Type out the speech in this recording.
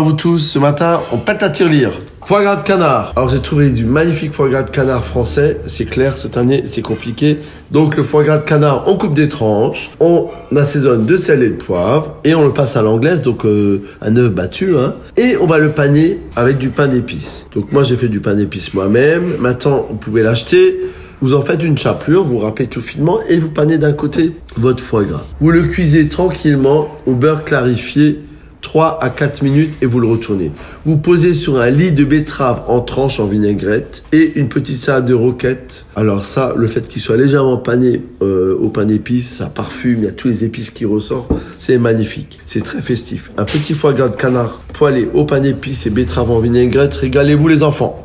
vous tous. Ce matin, on pète la tirelire. Foie gras de canard. Alors j'ai trouvé du magnifique foie gras de canard français. C'est clair, cette année, c'est compliqué. Donc le foie gras de canard, on coupe des tranches, on assaisonne de sel et de poivre et on le passe à l'anglaise, donc euh, un œuf battu. Hein, et on va le paner avec du pain d'épices. Donc moi j'ai fait du pain d'épices moi-même. Maintenant, vous pouvez l'acheter. Vous en faites une chapelure, vous râpez tout finement et vous panez d'un côté votre foie gras. Vous le cuisez tranquillement au beurre clarifié 3 à 4 minutes et vous le retournez. Vous posez sur un lit de betterave en tranches en vinaigrette et une petite salade de roquette. Alors ça, le fait qu'il soit légèrement pané euh, au pain d'épices, ça parfume, il y a tous les épices qui ressortent, c'est magnifique. C'est très festif. Un petit foie gras de canard poêlé au pain d'épices et betterave en vinaigrette, régalez-vous les enfants.